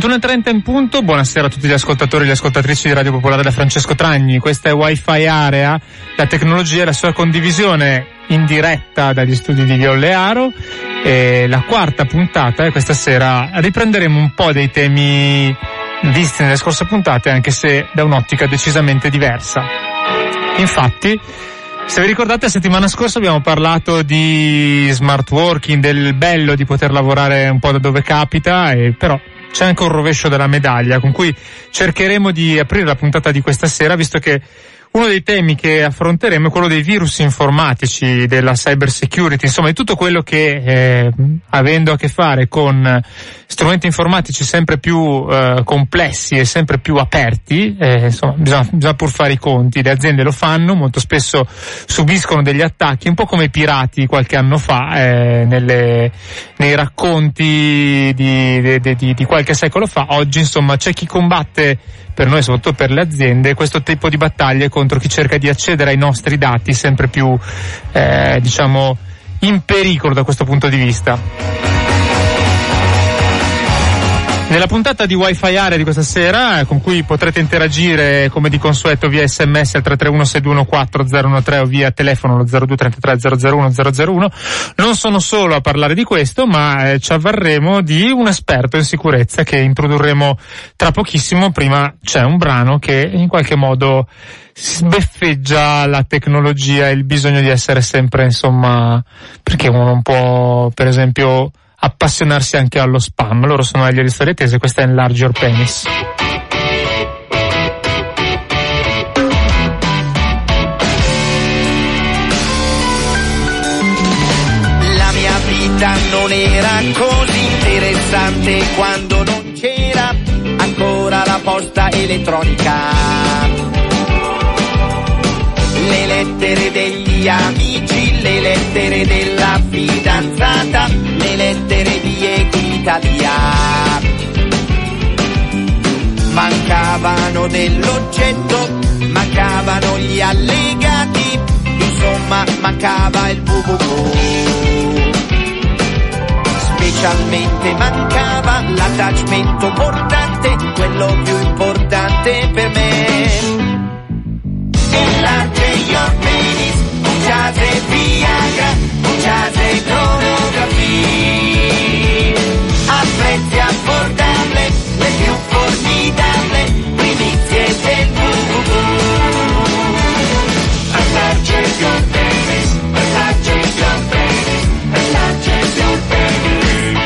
21.30 in punto, buonasera a tutti gli ascoltatori e le ascoltatrici di Radio Popolare da Francesco Tragni. Questa è Wi-Fi Area, la tecnologia e la sua condivisione in diretta dagli studi di Viollearo. E la quarta puntata e questa sera riprenderemo un po' dei temi visti nelle scorse puntate, anche se da un'ottica decisamente diversa. Infatti, se vi ricordate, la settimana scorsa abbiamo parlato di smart working, del bello di poter lavorare un po' da dove capita, e però c'è anche un rovescio della medaglia con cui cercheremo di aprire la puntata di questa sera visto che uno dei temi che affronteremo è quello dei virus informatici, della cyber security, insomma di tutto quello che eh, avendo a che fare con strumenti informatici sempre più eh, complessi e sempre più aperti, eh, insomma bisogna, bisogna, pur fare i conti, le aziende lo fanno, molto spesso subiscono degli attacchi, un po' come i pirati qualche anno fa, eh, nelle, nei racconti di, di, di, di qualche secolo fa, oggi insomma c'è chi combatte per noi, soprattutto per le aziende, questo tipo di battaglie contro chi cerca di accedere ai nostri dati sempre più, eh, diciamo, in pericolo da questo punto di vista. Nella puntata di Wi-Fi Area di questa sera, con cui potrete interagire come di consueto via sms al 331-614-013 o via telefono allo 0233-001-001, non sono solo a parlare di questo, ma eh, ci avvarremo di un esperto in sicurezza che introdurremo tra pochissimo. Prima c'è un brano che in qualche modo sbeffeggia la tecnologia e il bisogno di essere sempre, insomma, perché uno non può, per esempio, appassionarsi anche allo spam. Loro sono agli storie tese, questa è Enlarge Your Penis. La mia vita non era così interessante quando non c'era ancora la posta elettronica degli amici, le lettere della fidanzata, le lettere di Equitalia. Mancavano dell'oggetto, mancavano gli allegati, insomma mancava il www. Specialmente mancava l'attachmento portante, quello più importante per me enlarge your penis, muchas de Viagra, muchas de clorografía. A prezzi affordabili, le più formidabili, primizie del www. Enlarge your penis, enlarge your penis, enlarge your penis.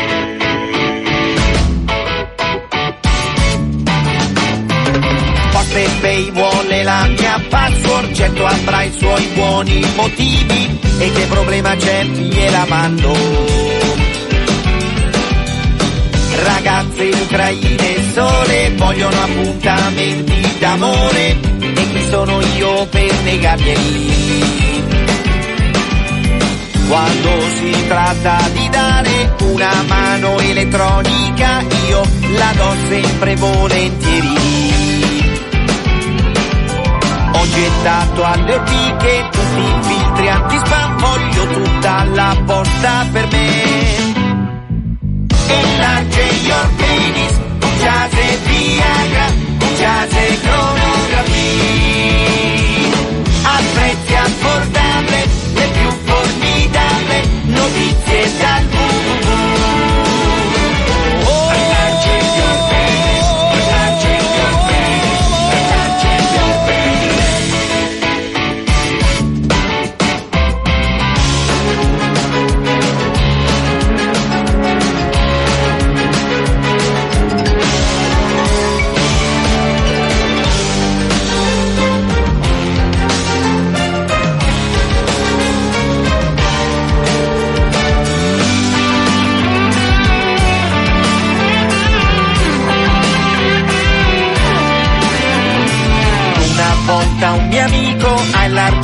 Postepay vuole la mia password, certo avrà i suoi buoni motivi e che problema c'è gliela mando. Ragazze ucraine sole vogliono appuntamenti d'amore e chi sono io per negarglieli? Quando si tratta di dare una mano elettronica io la do sempre volentieri. Ho gettato alle ortiche tutti i filtri anti-spam, voglio tutta la posta per me. Enlarge your penis, usiate Viagra, usiate cronografia. A prezzi affordabili, le più formidabili, notizie dal www.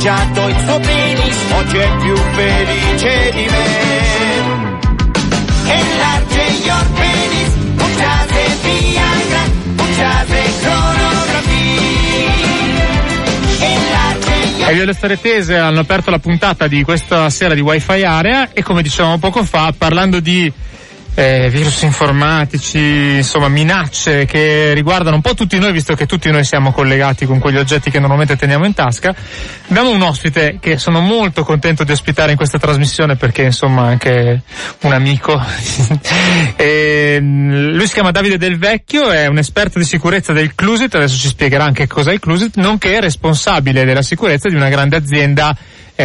Mangiato il suo penis, oggi è più felice di me. Enlarge your penis, punciate Viagra, cronografia. E le storie tese hanno aperto la puntata di questa sera di Wi-Fi Area e come dicevamo poco fa, parlando di eh, virus informatici, insomma minacce che riguardano un po' tutti noi, visto che tutti noi siamo collegati con quegli oggetti che normalmente teniamo in tasca. Abbiamo un ospite che sono molto contento di ospitare in questa trasmissione perché insomma anche un amico. e, lui si chiama Davide Del Vecchio, è un esperto di sicurezza del Clusit, adesso ci spiegherà anche cos'è il Clusit, nonché responsabile della sicurezza di una grande azienda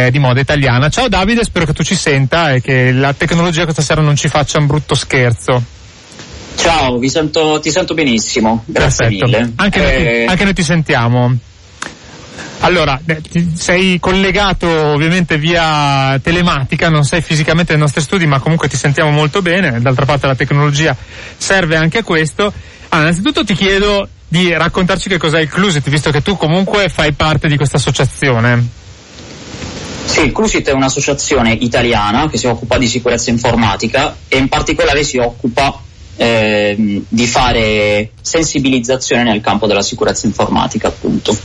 eh, di moda italiana. Ciao Davide, spero che tu ci senta e che la tecnologia questa sera non ci faccia un brutto scherzo. Ciao, sento, ti sento benissimo, grazie Perfetto. mille. Anche, noi, Eh, anche noi ti sentiamo. Allora, ti- sei collegato ovviamente via telematica, non sei fisicamente nei nostri studi, ma comunque ti sentiamo molto bene. D'altra parte la tecnologia serve anche a questo. Allora, innanzitutto ti chiedo di raccontarci che cos'è il Clusit, visto che tu comunque fai parte di questa associazione. Sì, il Clusit è un'associazione italiana che si occupa di sicurezza informatica e in particolare si occupa ehm, di fare sensibilizzazione nel campo della sicurezza informatica, appunto.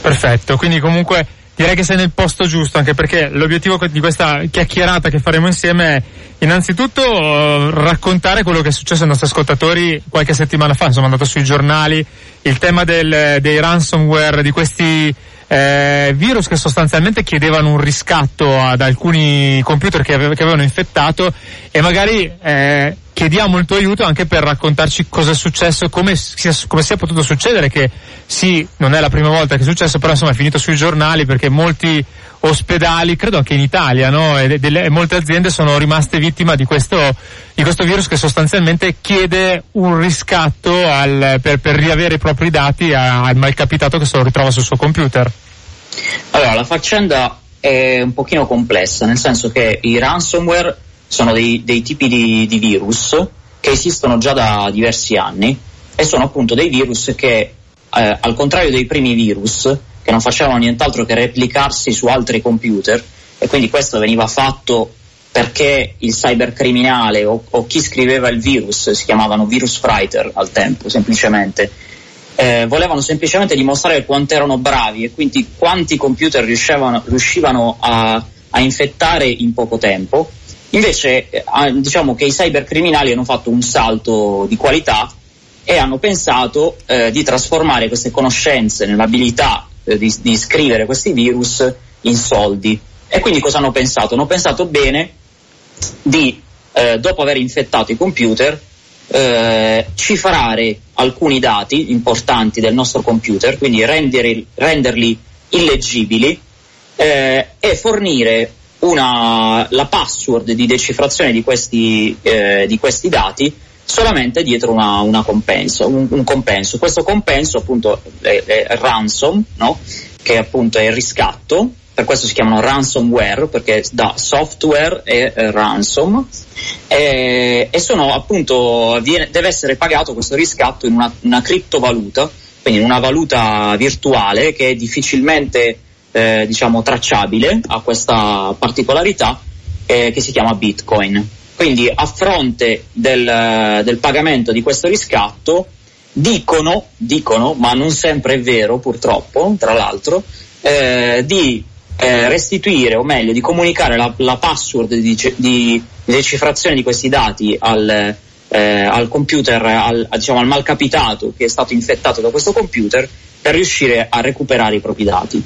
Perfetto, quindi comunque direi che sei nel posto giusto, anche perché l'obiettivo di questa chiacchierata che faremo insieme è innanzitutto eh, raccontare quello che è successo ai nostri ascoltatori qualche settimana fa, insomma è andato sui giornali, il tema del, dei ransomware, di questi eh, virus che sostanzialmente chiedevano un riscatto ad alcuni computer che, ave- che avevano infettato e magari eh, chiediamo il tuo aiuto anche per raccontarci cosa è successo, come sia, come sia potuto succedere, che sì, non è la prima volta che è successo, però insomma è finito sui giornali perché molti ospedali, credo anche in Italia, no? E, delle- e molte aziende sono rimaste vittime di questo, di questo virus che sostanzialmente chiede un riscatto al- per, per riavere i propri dati al malcapitato che se lo ritrova sul suo computer. Allora, la faccenda è un pochino complessa, nel senso che i ransomware sono dei, dei tipi di, di virus che esistono già da diversi anni e sono appunto dei virus che, eh, al contrario dei primi virus, che non facevano nient'altro che replicarsi su altri computer, e quindi questo veniva fatto perché il cybercriminale o, o chi scriveva il virus si chiamavano virus writer al tempo, semplicemente, eh, volevano semplicemente dimostrare quanto erano bravi e quindi quanti computer riuscivano, riuscivano a, a infettare in poco tempo. Invece eh, ah, diciamo che i cybercriminali hanno fatto un salto di qualità e hanno pensato eh, di trasformare queste conoscenze nell'abilità eh, di, di scrivere questi virus in soldi. E quindi cosa hanno pensato? Hanno pensato bene di, eh, dopo aver infettato i computer, eh, cifrare alcuni dati importanti del nostro computer, quindi rendere- renderli illeggibili eh, e fornire una, la password di decifrazione di questi, eh, di questi dati solamente dietro una, una compenso, un, un compenso. Questo compenso appunto è, è ransom, no? che appunto è il riscatto, per questo si chiamano ransomware, perché da software e eh, ransom, e, e sono appunto, viene- deve essere pagato questo riscatto in una, una criptovaluta, quindi in una valuta virtuale che è difficilmente eh, diciamo tracciabile, ha questa particolarità eh, che si chiama Bitcoin. Quindi a fronte del, del pagamento di questo riscatto dicono, dicono, ma non sempre è vero purtroppo, tra l'altro, eh, di eh, restituire, o meglio, di comunicare la, la password di, di decifrazione di questi dati al, eh, al computer, al, diciamo, al malcapitato che è stato infettato da questo computer per riuscire a recuperare i propri dati.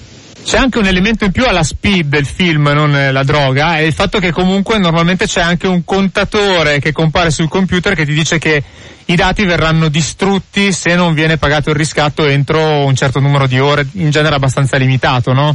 C'è anche un elemento in più alla speed del film, non eh, la droga, è il fatto che comunque normalmente c'è anche un contatore che compare sul computer che ti dice che i dati verranno distrutti se non viene pagato il riscatto entro un certo numero di ore, in genere abbastanza limitato, no?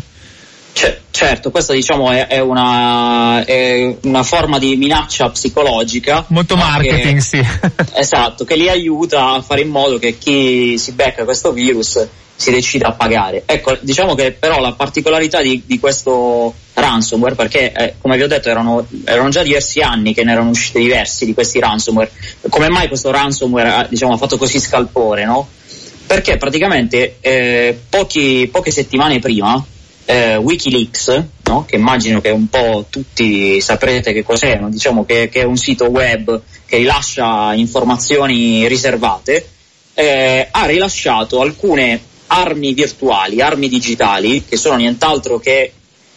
Cer- certo, questa diciamo è, è una, è una forma di minaccia psicologica. Molto marketing, che- sì. Esatto, che li aiuta a fare in modo che chi si becca questo virus si decida a pagare. Ecco, diciamo che però la particolarità di, di questo ransomware, perché eh, come vi ho detto erano, erano già diversi anni che ne erano usciti diversi di questi ransomware, come mai questo ransomware ha, diciamo, ha fatto così scalpore, no? Perché praticamente eh, pochi- poche settimane prima eh, Wikileaks, no? che immagino che un po' tutti saprete che cos'è, diciamo che, che, è un sito web che rilascia informazioni riservate, eh, ha rilasciato alcune armi virtuali, armi digitali, che sono nient'altro che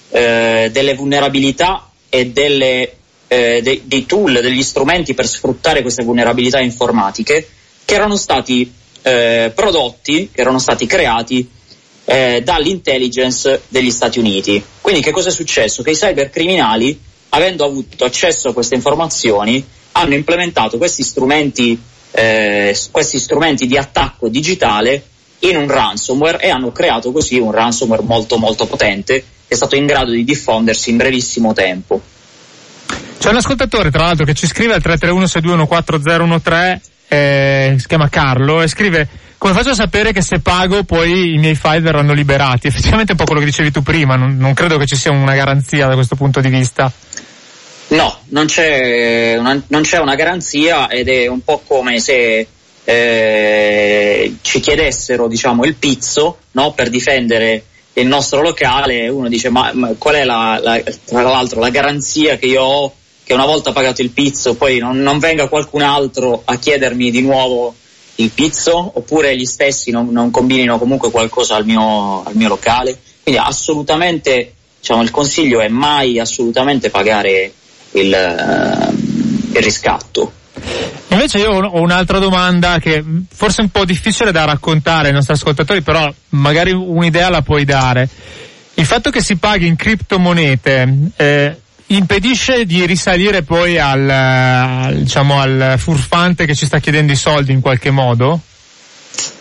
eh, delle vulnerabilità e delle, eh, de- dei tool, degli strumenti per sfruttare queste vulnerabilità informatiche, che erano stati eh, prodotti, che erano stati creati eh, dall'intelligence degli Stati Uniti. Quindi che cosa è successo? Che i cybercriminali, avendo avuto accesso a queste informazioni, hanno implementato questi strumenti, eh, questi strumenti di attacco digitale in un ransomware e hanno creato così un ransomware molto molto potente che è stato in grado di diffondersi in brevissimo tempo. C'è un ascoltatore, tra l'altro, che ci scrive al 331-6214013, eh, si chiama Carlo, e scrive come faccio a sapere che se pago poi i miei file verranno liberati? Effettivamente è un po' quello che dicevi tu prima, non, non credo che ci sia una garanzia da questo punto di vista. No, non c'è, una, non c'è una garanzia ed è un po' come se eh, ci chiedessero diciamo, il pizzo no, per difendere il nostro locale, uno dice ma, ma qual è la, la, tra l'altro la garanzia che io ho che una volta pagato il pizzo poi non, non venga qualcun altro a chiedermi di nuovo il pizzo oppure gli stessi non, non combinino comunque qualcosa al mio, al mio locale. Quindi assolutamente diciamo, il consiglio è mai assolutamente pagare il, uh, il riscatto. Invece io ho un'altra domanda che forse è un po' difficile da raccontare ai nostri ascoltatori, però magari un'idea la puoi dare. Il fatto che si paghi in criptomonete eh, impedisce di risalire poi al, diciamo, al furfante che ci sta chiedendo i soldi in qualche modo?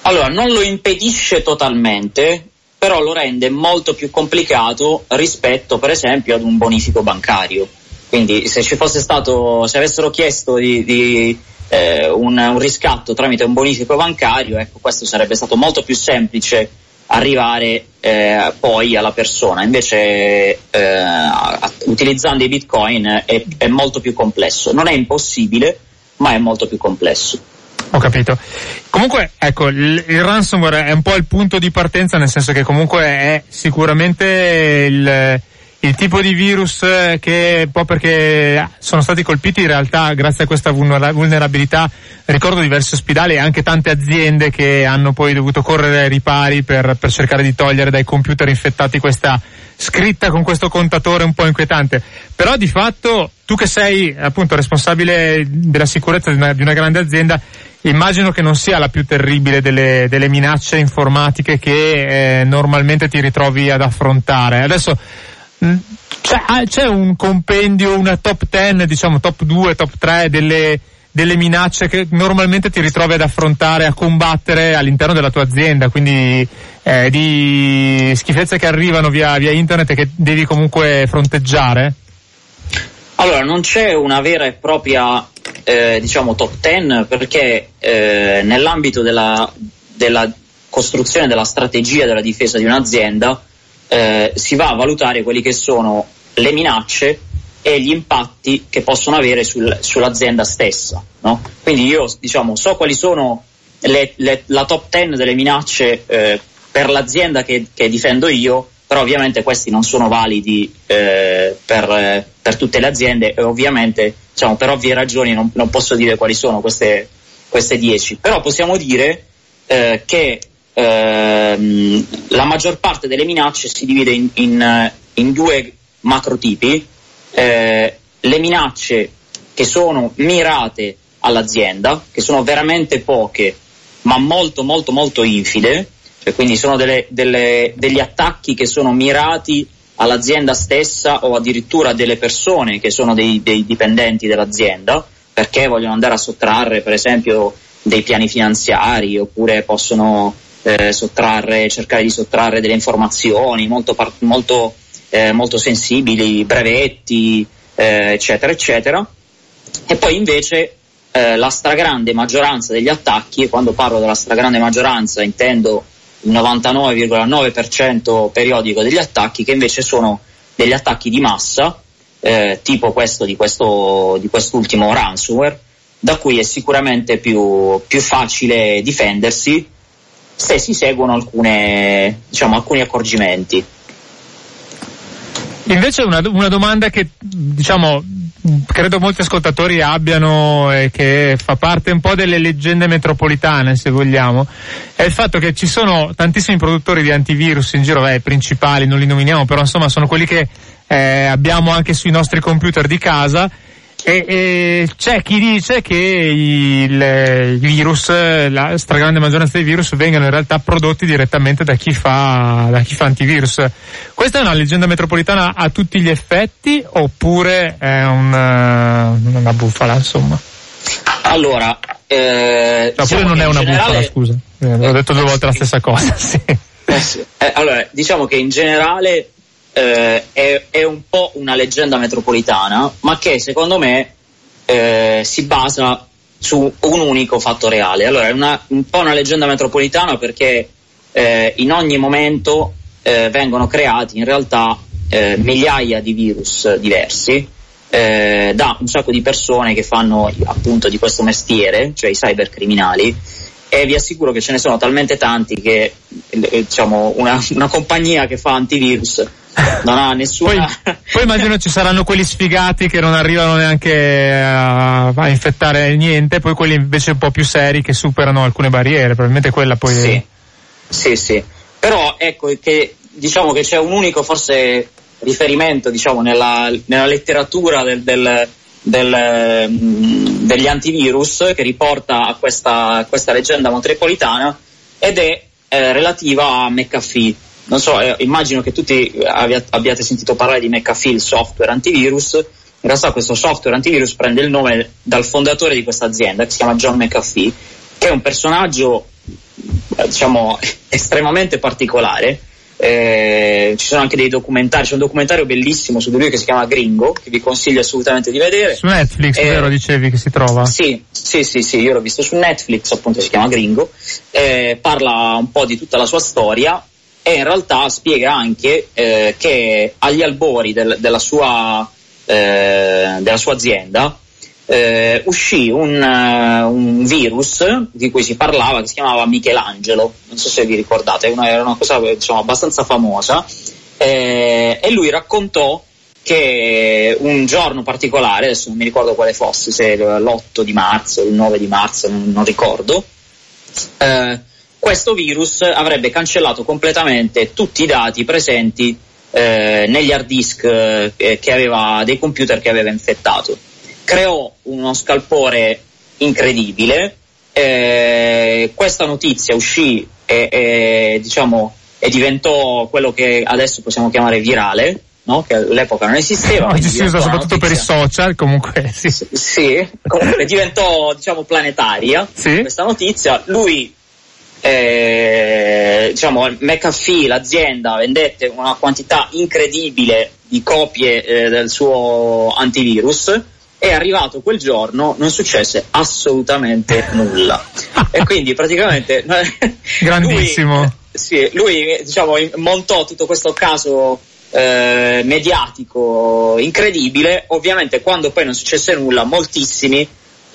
Allora, non lo impedisce totalmente, però lo rende molto più complicato rispetto, per esempio, ad un bonifico bancario. Quindi, se ci fosse stato, se avessero chiesto di, di eh, un, un riscatto tramite un bonifico bancario, ecco, questo sarebbe stato molto più semplice arrivare eh, poi alla persona. Invece eh, utilizzando i bitcoin è, è, molto più complesso. Non è impossibile, ma è molto più complesso. Ho capito. Comunque, ecco, il, il ransomware è un po' il punto di partenza, nel senso che comunque è sicuramente il il tipo di virus che un po' perché sono stati colpiti in realtà grazie a questa vulnerabilità ricordo diversi ospedali e anche tante aziende che hanno poi dovuto correre ai ripari per, per cercare di togliere dai computer infettati questa scritta con questo contatore un po' inquietante però di fatto tu che sei appunto responsabile della sicurezza di una, di una grande azienda immagino che non sia la più terribile delle, delle minacce informatiche che eh, normalmente ti ritrovi ad affrontare adesso. C'è, ah, c'è, un compendio, una top 10, diciamo top 2, top 3 delle, delle minacce che normalmente ti ritrovi ad affrontare, a combattere all'interno della tua azienda, quindi eh, di schifezze che arrivano via, via internet e che devi comunque fronteggiare? Allora, non c'è una vera e propria eh, diciamo top 10 perché eh, nell'ambito della, della costruzione della strategia della difesa di un'azienda eh, si va a valutare quelli che sono le minacce e gli impatti che possono avere sul, sull'azienda stessa. No? Quindi io diciamo, so quali sono le, le, la top 10 delle minacce eh, per l'azienda che, che, difendo io, però ovviamente questi non sono validi eh, per, per, tutte le aziende e ovviamente diciamo, per ovvie ragioni non, non posso dire quali sono queste, queste 10, però possiamo dire eh, che ehm, la maggior parte delle minacce si divide in, in, in due macrotipi, eh, le minacce che sono mirate all'azienda, che sono veramente poche, ma molto molto molto infide, cioè quindi sono delle, delle, degli attacchi che sono mirati all'azienda stessa o addirittura delle persone che sono dei, dei dipendenti dell'azienda perché vogliono andare a sottrarre per esempio dei piani finanziari oppure possono eh, sottrarre, cercare di sottrarre delle informazioni molto, molto, eh, molto sensibili, brevetti, eh, eccetera, eccetera. E poi invece eh, la stragrande maggioranza degli attacchi, e quando parlo della stragrande maggioranza intendo il 99,9% periodico degli attacchi, che invece sono degli attacchi di massa, eh, tipo questo di, questo di quest'ultimo ransomware, da cui è sicuramente più, più facile difendersi se si seguono alcune, diciamo, alcuni accorgimenti. Invece una, una domanda che diciamo credo molti ascoltatori abbiano e che fa parte un po' delle leggende metropolitane, se vogliamo, è il fatto che ci sono tantissimi produttori di antivirus in giro, beh, principali, non li nominiamo, però insomma sono quelli che eh, abbiamo anche sui nostri computer di casa e, e c'è chi dice che il, virus, la stragrande maggioranza dei virus vengono in realtà prodotti direttamente da chi fa, da chi fa antivirus. Questa è una leggenda metropolitana a tutti gli effetti oppure è un, uh, una bufala insomma? Allora, eh, oppure diciamo non è una generale... bufala scusa, eh, ho detto due volte la stessa cosa. Sì. Eh sì. Eh, allora, diciamo che in generale eh, è, è, un po' una leggenda metropolitana, ma che secondo me eh, si basa su un unico fatto reale. Allora, è una, un po' una leggenda metropolitana perché eh, in ogni momento eh, vengono creati in realtà eh, migliaia di virus diversi eh, da un sacco di persone che fanno appunto di questo mestiere, cioè i cybercriminali, e vi assicuro che ce ne sono talmente tanti che diciamo, una, una compagnia che fa antivirus non ha nessuna. Poi, poi immagino ci saranno quelli sfigati che non arrivano neanche a, a, infettare niente, poi quelli invece un po' più seri che superano alcune barriere, probabilmente quella poi. Sì, è... sì, sì. Però ecco che diciamo che c'è un unico forse riferimento diciamo, nella, nella letteratura del, del, del, mm, degli antivirus che riporta a questa, a questa leggenda metropolitana ed è eh, relativa a McAfee non so, eh, immagino che tutti abbiate sentito parlare di McAfee, il software antivirus. In realtà questo software antivirus prende il nome dal fondatore di questa azienda, che si chiama John McAfee, che è un personaggio, eh, diciamo, estremamente particolare. Eh, ci sono anche dei documentari, c'è un documentario bellissimo su di lui che si chiama Gringo, che vi consiglio assolutamente di vedere. Su Netflix, eh, vero, dicevi che si trova? Sì, sì, sì, sì, io l'ho visto su Netflix, appunto si chiama Gringo, eh, parla un po' di tutta la sua storia e in realtà spiega anche eh, che agli albori del, della, sua, eh, della, sua, azienda eh, uscì un, uh, un, virus di cui si parlava che si chiamava Michelangelo, non so se vi ricordate, una, era una cosa diciamo, abbastanza famosa. Eh, e lui raccontò che un giorno particolare, adesso non mi ricordo quale fosse, se l'8 di marzo, il 9 di marzo, non, non ricordo, eh, questo virus avrebbe cancellato completamente tutti i dati presenti eh, negli hard disk eh, che aveva, dei computer che aveva infettato. Creò uno scalpore incredibile, eh, questa notizia uscì e, e, diciamo, e diventò quello che adesso possiamo chiamare virale, No? che all'epoca non esisteva. Oggi si usa soprattutto per i social, comunque sì. S- sì, comunque diventò diciamo planetaria sì. questa notizia. Lui eh, diciamo, McAfee, l'azienda, vendette una quantità incredibile di copie eh, del suo antivirus. È arrivato quel giorno, non successe assolutamente nulla. e quindi praticamente. Grandissimo. Lui, sì, lui diciamo, montò tutto questo caso eh, mediatico incredibile. Ovviamente, quando poi non successe nulla, moltissimi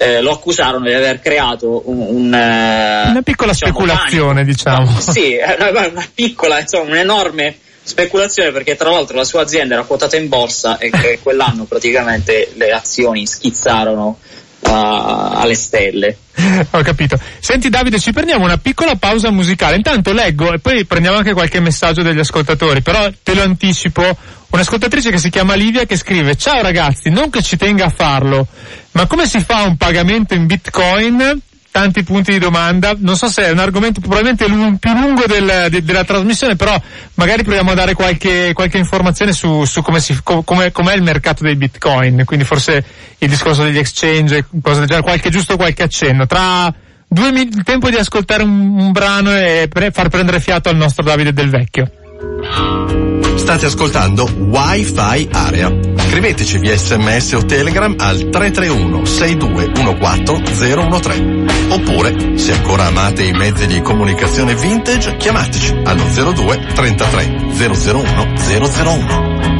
eh, lo accusarono di aver creato un, un, eh, una piccola diciamo, speculazione, panico. diciamo. No, sì, una, una piccola, insomma, un'enorme speculazione perché tra l'altro la sua azienda era quotata in borsa e quell'anno praticamente le azioni schizzarono alle stelle. Ho capito. Senti Davide, ci prendiamo una piccola pausa musicale. Intanto leggo e poi prendiamo anche qualche messaggio degli ascoltatori, però te lo anticipo. Un'ascoltatrice che si chiama Livia che scrive Ciao ragazzi, non che ci tenga a farlo, ma come si fa un pagamento in bitcoin? Tanti punti di domanda, non so se è un argomento probabilmente più lungo del, de, della trasmissione, però magari proviamo a dare qualche, qualche informazione su, su come si, com, come, com'è il mercato dei bitcoin, quindi forse il discorso degli exchange, cose del genere, qualche, giusto qualche accenno. Tra due minuti, il tempo di ascoltare un, un brano e pre- far prendere fiato al nostro Davide del Vecchio. State ascoltando Wi-Fi Area. Scriveteci via sms o telegram al 331 6214 013. Oppure, se ancora amate i mezzi di comunicazione vintage, chiamateci allo 02 33 001 001.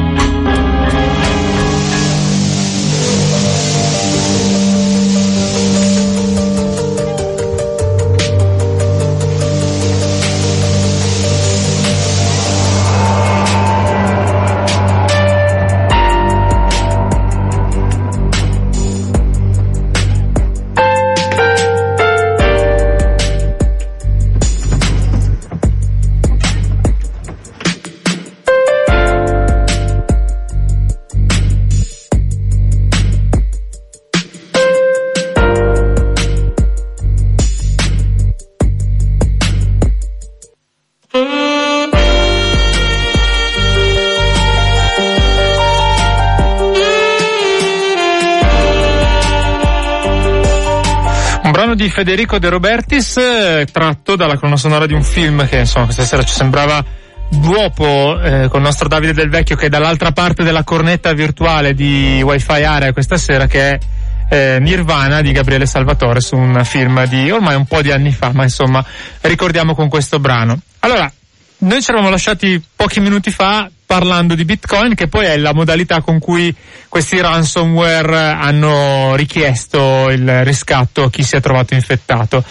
Federico De Robertis eh, tratto dalla colonna sonora di un film che insomma questa sera ci sembrava duopo eh, con il nostro Davide Del Vecchio che è dall'altra parte della cornetta virtuale di Wi-Fi Area questa sera che è eh, Nirvana di Gabriele Salvatore su un film di ormai un po' di anni fa, ma insomma ricordiamo con questo brano. Allora, noi ci eravamo lasciati pochi minuti fa parlando di Bitcoin, che poi è la modalità con cui questi ransomware hanno richiesto il riscatto a chi si è trovato infettato.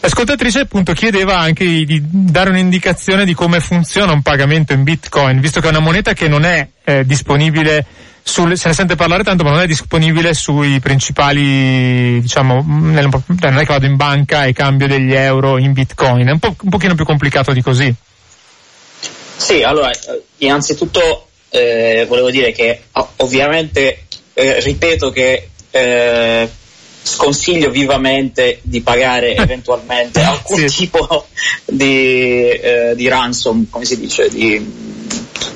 L'ascoltatrice appunto chiedeva anche di, dare un'indicazione di come funziona un pagamento in Bitcoin, visto che è una moneta che non è eh, disponibile sul, se ne sente parlare tanto ma non è disponibile sui principali diciamo nel, cioè non è che vado in banca e cambio degli euro in bitcoin è un, po', un pochino più complicato di così sì, allora, eh, innanzitutto eh, volevo dire che ovviamente eh, ripeto che eh, sconsiglio vivamente di pagare eventualmente alcun sì. tipo di, eh, di, ransom, come si dice, di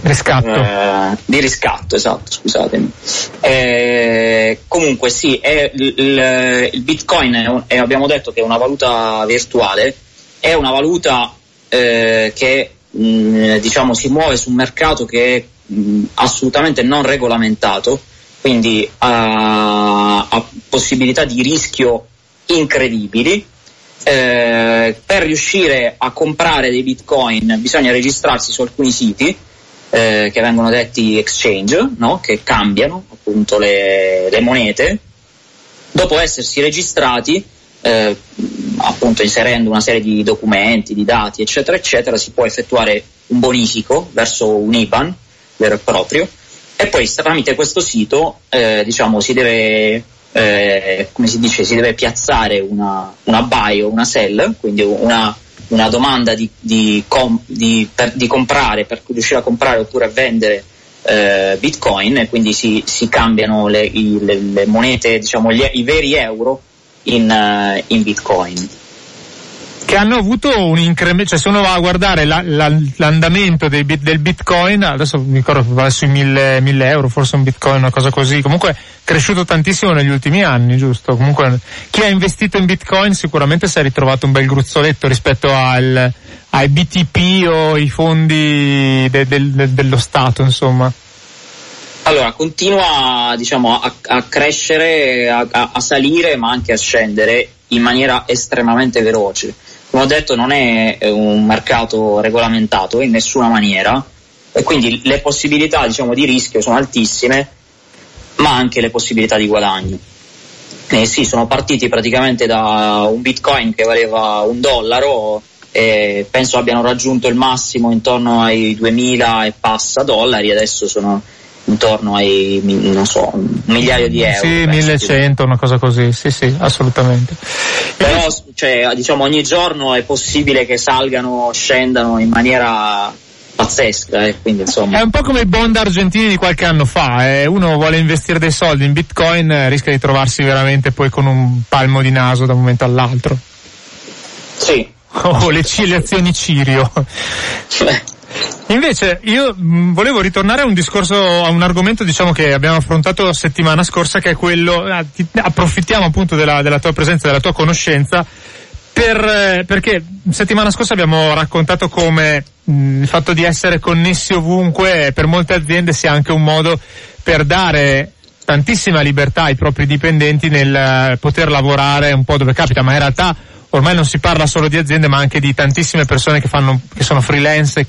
riscatto. Eh, di riscatto, esatto, scusatemi. comunque sì, è il, il, il Bitcoin è un, è, abbiamo detto che è una valuta virtuale, è una valuta che mm, diciamo, si muove su un mercato che è mh, mm, assolutamente non regolamentato, quindi ha, ha possibilità di rischio incredibili. Eh, per riuscire a comprare dei bitcoin bisogna registrarsi su alcuni siti eh, che vengono detti exchange, no? che cambiano appunto le, le monete. Dopo essersi registrati eh, appunto inserendo una serie di documenti, di dati, eccetera, eccetera, si può effettuare un bonifico verso un IBAN vero e proprio. E poi tramite questo sito eh, diciamo, si deve eh, si dice, si deve piazzare una, una buy una sell, quindi una, una domanda di, di, com, di, per, di, comprare per riuscire a comprare oppure a vendere eh, bitcoin e quindi si, si cambiano le, i, le, le monete, diciamo, gli, i veri euro in, uh, in Bitcoin che hanno avuto un incremento, cioè se uno va a guardare la, la, l'andamento dei, del bitcoin, adesso mi ricordo che va sui 1000, 1000 euro, forse un bitcoin, una cosa così, comunque è cresciuto tantissimo negli ultimi anni, giusto? Comunque chi ha investito in bitcoin sicuramente si è ritrovato un bel gruzzoletto rispetto al, ai BTP o i fondi de, de, de, dello Stato, insomma. Allora, continua diciamo, a, a crescere, a, a, salire, ma anche a scendere in maniera estremamente veloce. Come ho detto, non è un mercato regolamentato in nessuna maniera e quindi le possibilità diciamo, di rischio sono altissime, ma anche le possibilità di guadagno. Eh sì, sono partiti praticamente da un bitcoin che valeva un dollaro e penso abbiano raggiunto il massimo intorno ai 2000 e passa dollari, adesso sono intorno ai, non so, un migliaio di euro. Sì, 1100, una cosa così, sì, sì, assolutamente. Però, cioè, diciamo, ogni giorno è possibile che salgano, scendano in maniera pazzesca, eh, quindi insomma. È un po' come i bond argentini di qualche anno fa, eh. uno vuole investire dei soldi in bitcoin, eh, rischia di trovarsi veramente poi con un palmo di naso da un momento all'altro. Sì. Oh, le ciliazioni Cirio. Invece io mm, volevo ritornare a un discorso, a un argomento diciamo che abbiamo affrontato settimana scorsa che è quello, eh, ti, approfittiamo appunto della, della, tua presenza, della tua conoscenza per, eh, perché settimana scorsa abbiamo raccontato come mh, mm, il fatto di essere connessi ovunque per molte aziende sia anche un modo per dare tantissima libertà ai propri dipendenti nel eh, poter lavorare un po' dove capita, ma in realtà ormai non si parla solo di aziende ma anche di tantissime persone che, fanno, che sono freelance e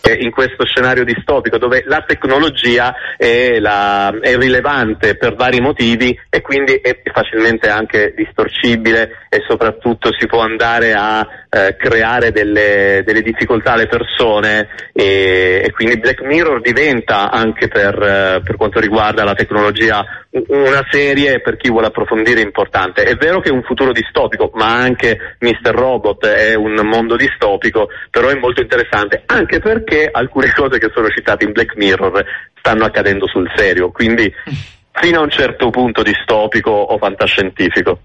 che in questo scenario distopico dove la tecnologia è, la, è, rilevante per vari motivi e quindi è facilmente anche distorcibile e soprattutto si può andare a eh, creare delle, delle, difficoltà alle persone e, e, quindi Black Mirror diventa anche per, eh, per quanto riguarda la tecnologia una serie per chi vuole approfondire importante. È vero che è un futuro distopico, ma anche Mr. Robot è un mondo distopico, però è molto interessante, anche perché alcune cose che sono citate in Black Mirror stanno accadendo sul serio, quindi fino a un certo punto distopico o fantascientifico.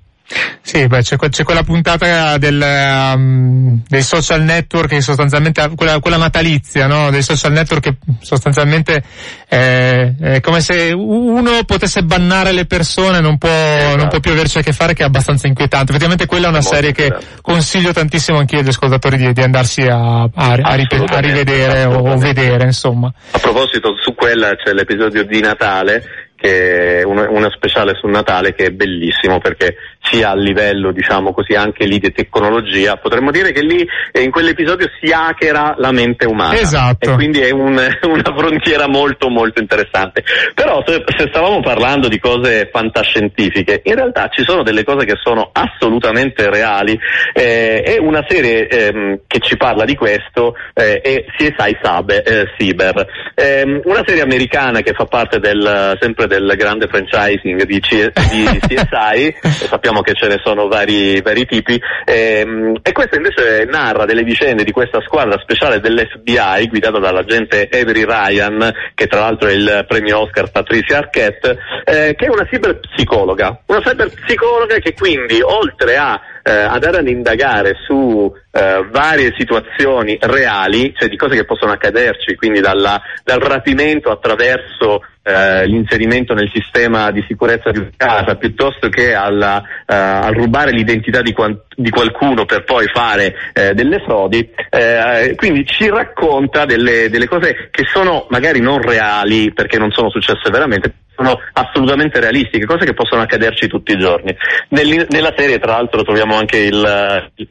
Sì, beh, c'è, c'è, quella puntata del, um, dei social network che sostanzialmente, quella, quella natalizia, no? Dei social network che sostanzialmente è, è, come se uno potesse bannare le persone, non può, esatto. non può più averci a che fare, che è abbastanza inquietante. Effettivamente quella è una serie che consiglio tantissimo anche agli ascoltatori di, di andarsi a, a, a, a rivedere o vedere, insomma. A proposito, su quella c'è l'episodio di Natale che una, una speciale sul Natale che è bellissimo perché sia a livello diciamo così anche lì di tecnologia potremmo dire che lì eh, in quell'episodio si hackera la mente umana. Esatto. e quindi è un, una frontiera molto molto interessante. Però se, se, stavamo parlando di cose fantascientifiche in realtà ci sono delle cose che sono assolutamente reali eh, e una serie ehm, che ci parla di questo eh, è CSI Sabe, eh, Cyber. Ehm, una serie americana che fa parte del sempre del del grande franchising di, C- di CSI, sappiamo che ce ne sono vari, vari tipi, ehm, e questa invece narra delle vicende di questa squadra speciale dell'FBI guidata dall'agente Avery Ryan, che tra l'altro è il premio Oscar Patricia Arquette, eh, che è una cyberpsicologa, una cyberpsicologa che quindi oltre a eh, andare ad indagare su eh, varie situazioni reali, cioè di cose che possono accaderci, quindi dalla, dal rapimento attraverso eh, l'inserimento nel sistema di sicurezza di casa, piuttosto che alla, eh, al rubare l'identità di, quant- di, qualcuno per poi fare eh, delle frodi, eh, quindi ci racconta delle, delle cose che sono magari non reali perché non sono successe veramente, sono assolutamente realistiche, cose che possono accaderci tutti i giorni. Nell- nella serie tra l'altro troviamo anche il, il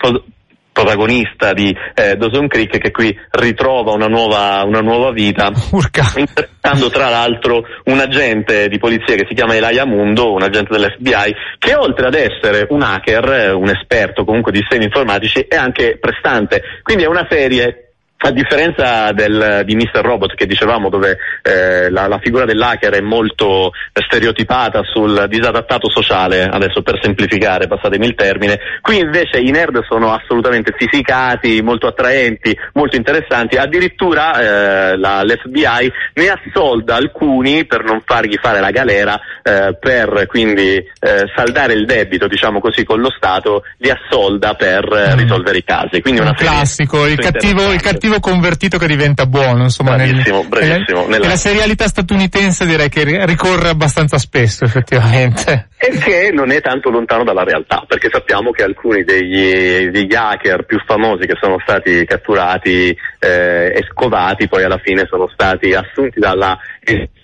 protagonista di eh, Dawson Creek che qui ritrova una nuova, una nuova vita Urca. interpretando tra l'altro un agente di polizia che si chiama Elijah Mundo, un agente dell'FBI che oltre ad essere un hacker, un esperto comunque di sistemi informatici è anche prestante, quindi è una serie a differenza del, di Mr. Robot che dicevamo dove eh, la, la, figura dell'hacker è molto stereotipata sul disadattato sociale, adesso per semplificare, passatemi il termine, qui invece i nerd sono assolutamente fisicati, molto attraenti, molto interessanti, addirittura eh, la, l'FBI ne assolda alcuni per non fargli fare la galera, eh, per quindi eh, saldare il debito, diciamo così, con lo Stato, li assolda per eh, mm. risolvere i casi. Quindi una un classico, il cattivo, il cattivo cattivo convertito che diventa buono, insomma. Bravissimo, nel, bravissimo. Nella... la serialità statunitense direi che ricorre abbastanza spesso, effettivamente. E che non è tanto lontano dalla realtà, perché sappiamo che alcuni degli, degli hacker più famosi che sono stati catturati eh, e scovati poi alla fine sono stati assunti dalla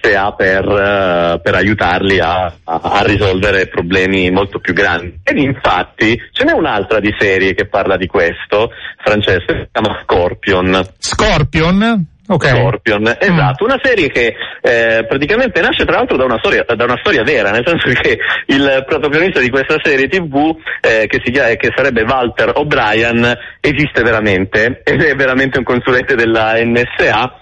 SEA per, uh, per aiutarli a, a, a, risolvere problemi molto più grandi. Ed infatti ce n'è un'altra di serie che parla di questo, Francesco, si chiama Scorpion. Scorpion? Okay. Scorpion, esatto, una serie che eh, praticamente nasce tra l'altro da una, storia, da una, storia, vera, nel senso che il protagonista di questa serie tv, eh, che, si, che sarebbe Walter O'Brien, esiste veramente ed è veramente un consulente della NSA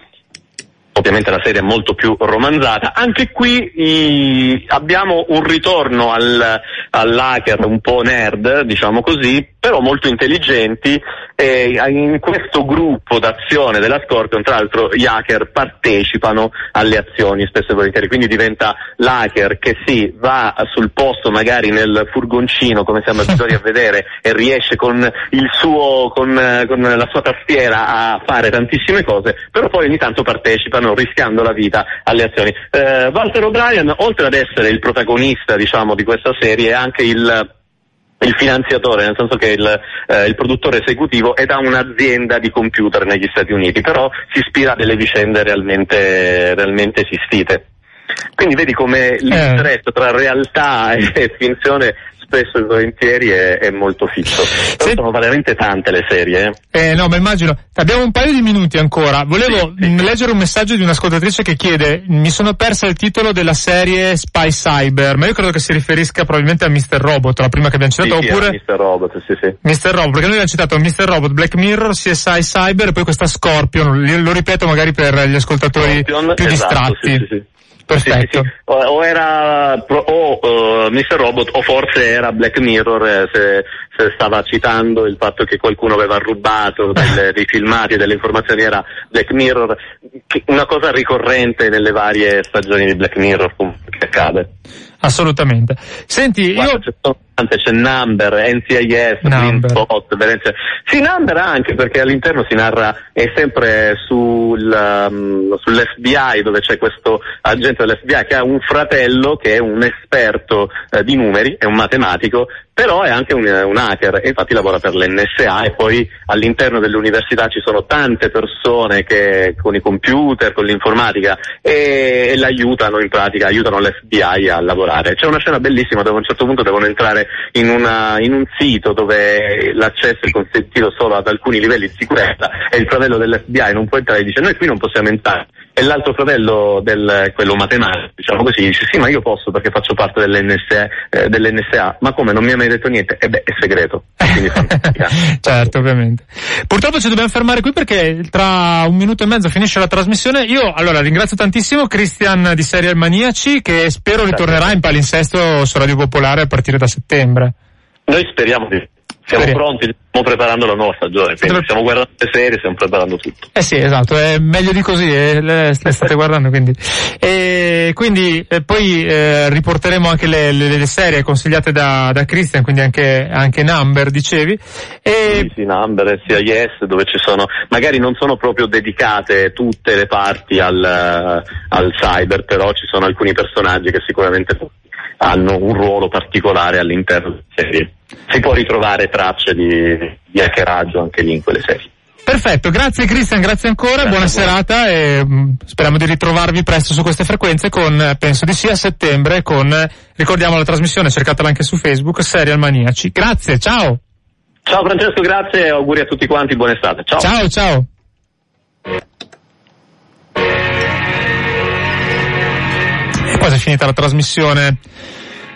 ovviamente la serie è molto più romanzata. Anche qui i, abbiamo un ritorno al, all'hacker un po' nerd, diciamo così, però molto intelligenti e in questo gruppo d'azione della Scorpion tra l'altro gli hacker partecipano alle azioni spesso e volentieri, quindi diventa l'hacker che sì, va sul posto magari nel furgoncino come siamo abituati a vedere e riesce con, il suo, con, con la sua tastiera a fare tantissime cose, però poi ogni tanto partecipano rischiando la vita alle azioni. Eh, Walter O'Brien, oltre ad essere il protagonista diciamo di questa serie, è anche il il finanziatore, nel senso che il, eh, il, produttore esecutivo è da un'azienda di computer negli Stati Uniti, però si ispira a delle vicende realmente, realmente esistite. Quindi vedi come eh. l'intreccio tra realtà e finzione spesso e volentieri è, è molto fisso. Però sono veramente tante le serie. Eh. eh no, ma immagino. Abbiamo un paio di minuti ancora. Volevo sì, sì. leggere un messaggio di un'ascoltatrice che chiede, mi sono persa il titolo della serie Spy Cyber, ma io credo che si riferisca probabilmente a Mr. Robot, la prima che abbiamo citato, sì, oppure... Mr. Robot, sì, sì. Mr. Robot, perché noi abbiamo citato Mr. Robot, Black Mirror, CSI Cyber e poi questa Scorpion, lo ripeto magari per gli ascoltatori Scorpion, più esatto, distratti. Perfetto. Sì, sì, o, o, era o uh, Mr. Robot o forse era Black Mirror eh, se, se, stava citando il fatto che qualcuno aveva rubato delle, dei filmati e delle informazioni era Black Mirror, una cosa ricorrente nelle varie stagioni di Black Mirror che accade. Assolutamente. Senti, Guarda, io... c'è, c'è Number, NCIS, Number. Spot, sì, Number anche perché all'interno si narra, è sempre sul, um, sull'FBI dove c'è questo agente dell'FBI che ha un fratello che è un esperto eh, di numeri, è un matematico, però è anche un, un hacker e infatti lavora per l'NSA e poi all'interno dell'università ci sono tante persone che con i computer, con l'informatica e, e l'aiutano in pratica, aiutano l'FBI a lavorare. C'è una scena bellissima dove a un certo punto devono entrare in, una, in un sito dove l'accesso è consentito solo ad alcuni livelli di sicurezza e il fratello dell'FBI non può entrare e dice noi qui non possiamo entrare e l'altro fratello del quello matematico, diciamo così, dice sì ma io posso perché faccio parte dell'NSA, eh, dell'NSA. ma come non mi ha mai detto niente? E beh è segreto, certo ovviamente. Purtroppo ci dobbiamo fermare qui perché tra un minuto e mezzo finisce la trasmissione. Io allora ringrazio tantissimo Christian di Serial Maniaci che spero ritornerà in palinsesto su Radio Popolare a partire da settembre. Noi speriamo di siamo Speriamo. pronti, stiamo preparando la nuova stagione, quindi stiamo guardando le serie, stiamo preparando tutto. Eh sì, esatto, è meglio di così, eh, le, le state guardando quindi. E quindi eh, poi eh, riporteremo anche le, le- le serie consigliate da, da Christian, quindi anche, anche Number, dicevi. E Sì, sì, Number, CIS, dove ci sono, magari non sono proprio dedicate tutte le parti al, al cyber, però ci sono alcuni personaggi che sicuramente hanno un ruolo particolare all'interno delle serie. Si può ritrovare tracce di, di hackeraggio anche lì in quelle serie. Perfetto, grazie Christian, grazie ancora, Grazie buona serata e mh, speriamo di ritrovarvi presto su queste frequenze con, penso di sì, a settembre con, ricordiamo la trasmissione, cercatela anche su Facebook, Serial Maniaci. Grazie, ciao! Ciao Francesco, grazie e auguri a tutti quanti, buona estate. Ciao. Ciao, ciao! E quasi è finita la trasmissione.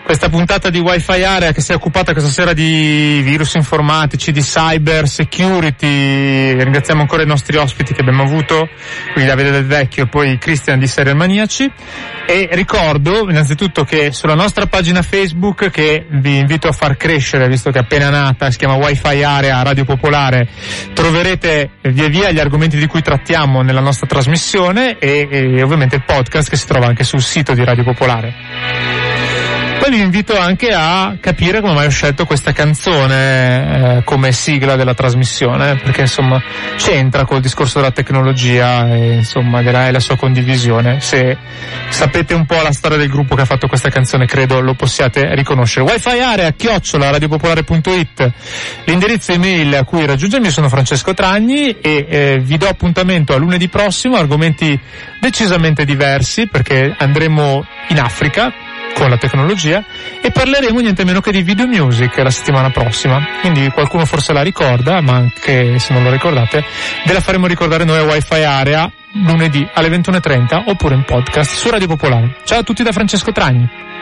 Questa puntata di Wi-Fi Area che si è occupata questa sera di virus informatici, di cyber security. Ringraziamo ancora i nostri ospiti che abbiamo avuto, quindi Davide Del Vecchio e poi Christian di Serial Maniaci. E ricordo innanzitutto che sulla nostra pagina Facebook che vi invito a far crescere, visto che è appena nata, si chiama Wi-Fi Area Radio Popolare, troverete via via gli argomenti di cui trattiamo nella nostra trasmissione e, e ovviamente il podcast che si trova anche sul sito di Radio Popolare. Poi vi invito anche a capire come mai ho scelto questa canzone eh, come sigla della trasmissione, perché insomma c'entra col discorso della tecnologia e insomma della, e la sua condivisione. Se sapete un po' la storia del gruppo che ha fatto questa canzone, credo lo possiate riconoscere. Wi-Fi area chiocciola radiopopolare.it l'indirizzo email a cui raggiungermi sono Francesco Tragni e eh, vi do appuntamento a lunedì prossimo, argomenti decisamente diversi perché andremo in Africa con la tecnologia e parleremo niente meno che di video music la settimana prossima. Quindi qualcuno forse la ricorda, ma anche se non lo ricordate, ve la faremo ricordare noi a Wi-Fi Area lunedì alle 21.30 oppure in podcast su Radio Popolare. Ciao a tutti da Francesco Tragni.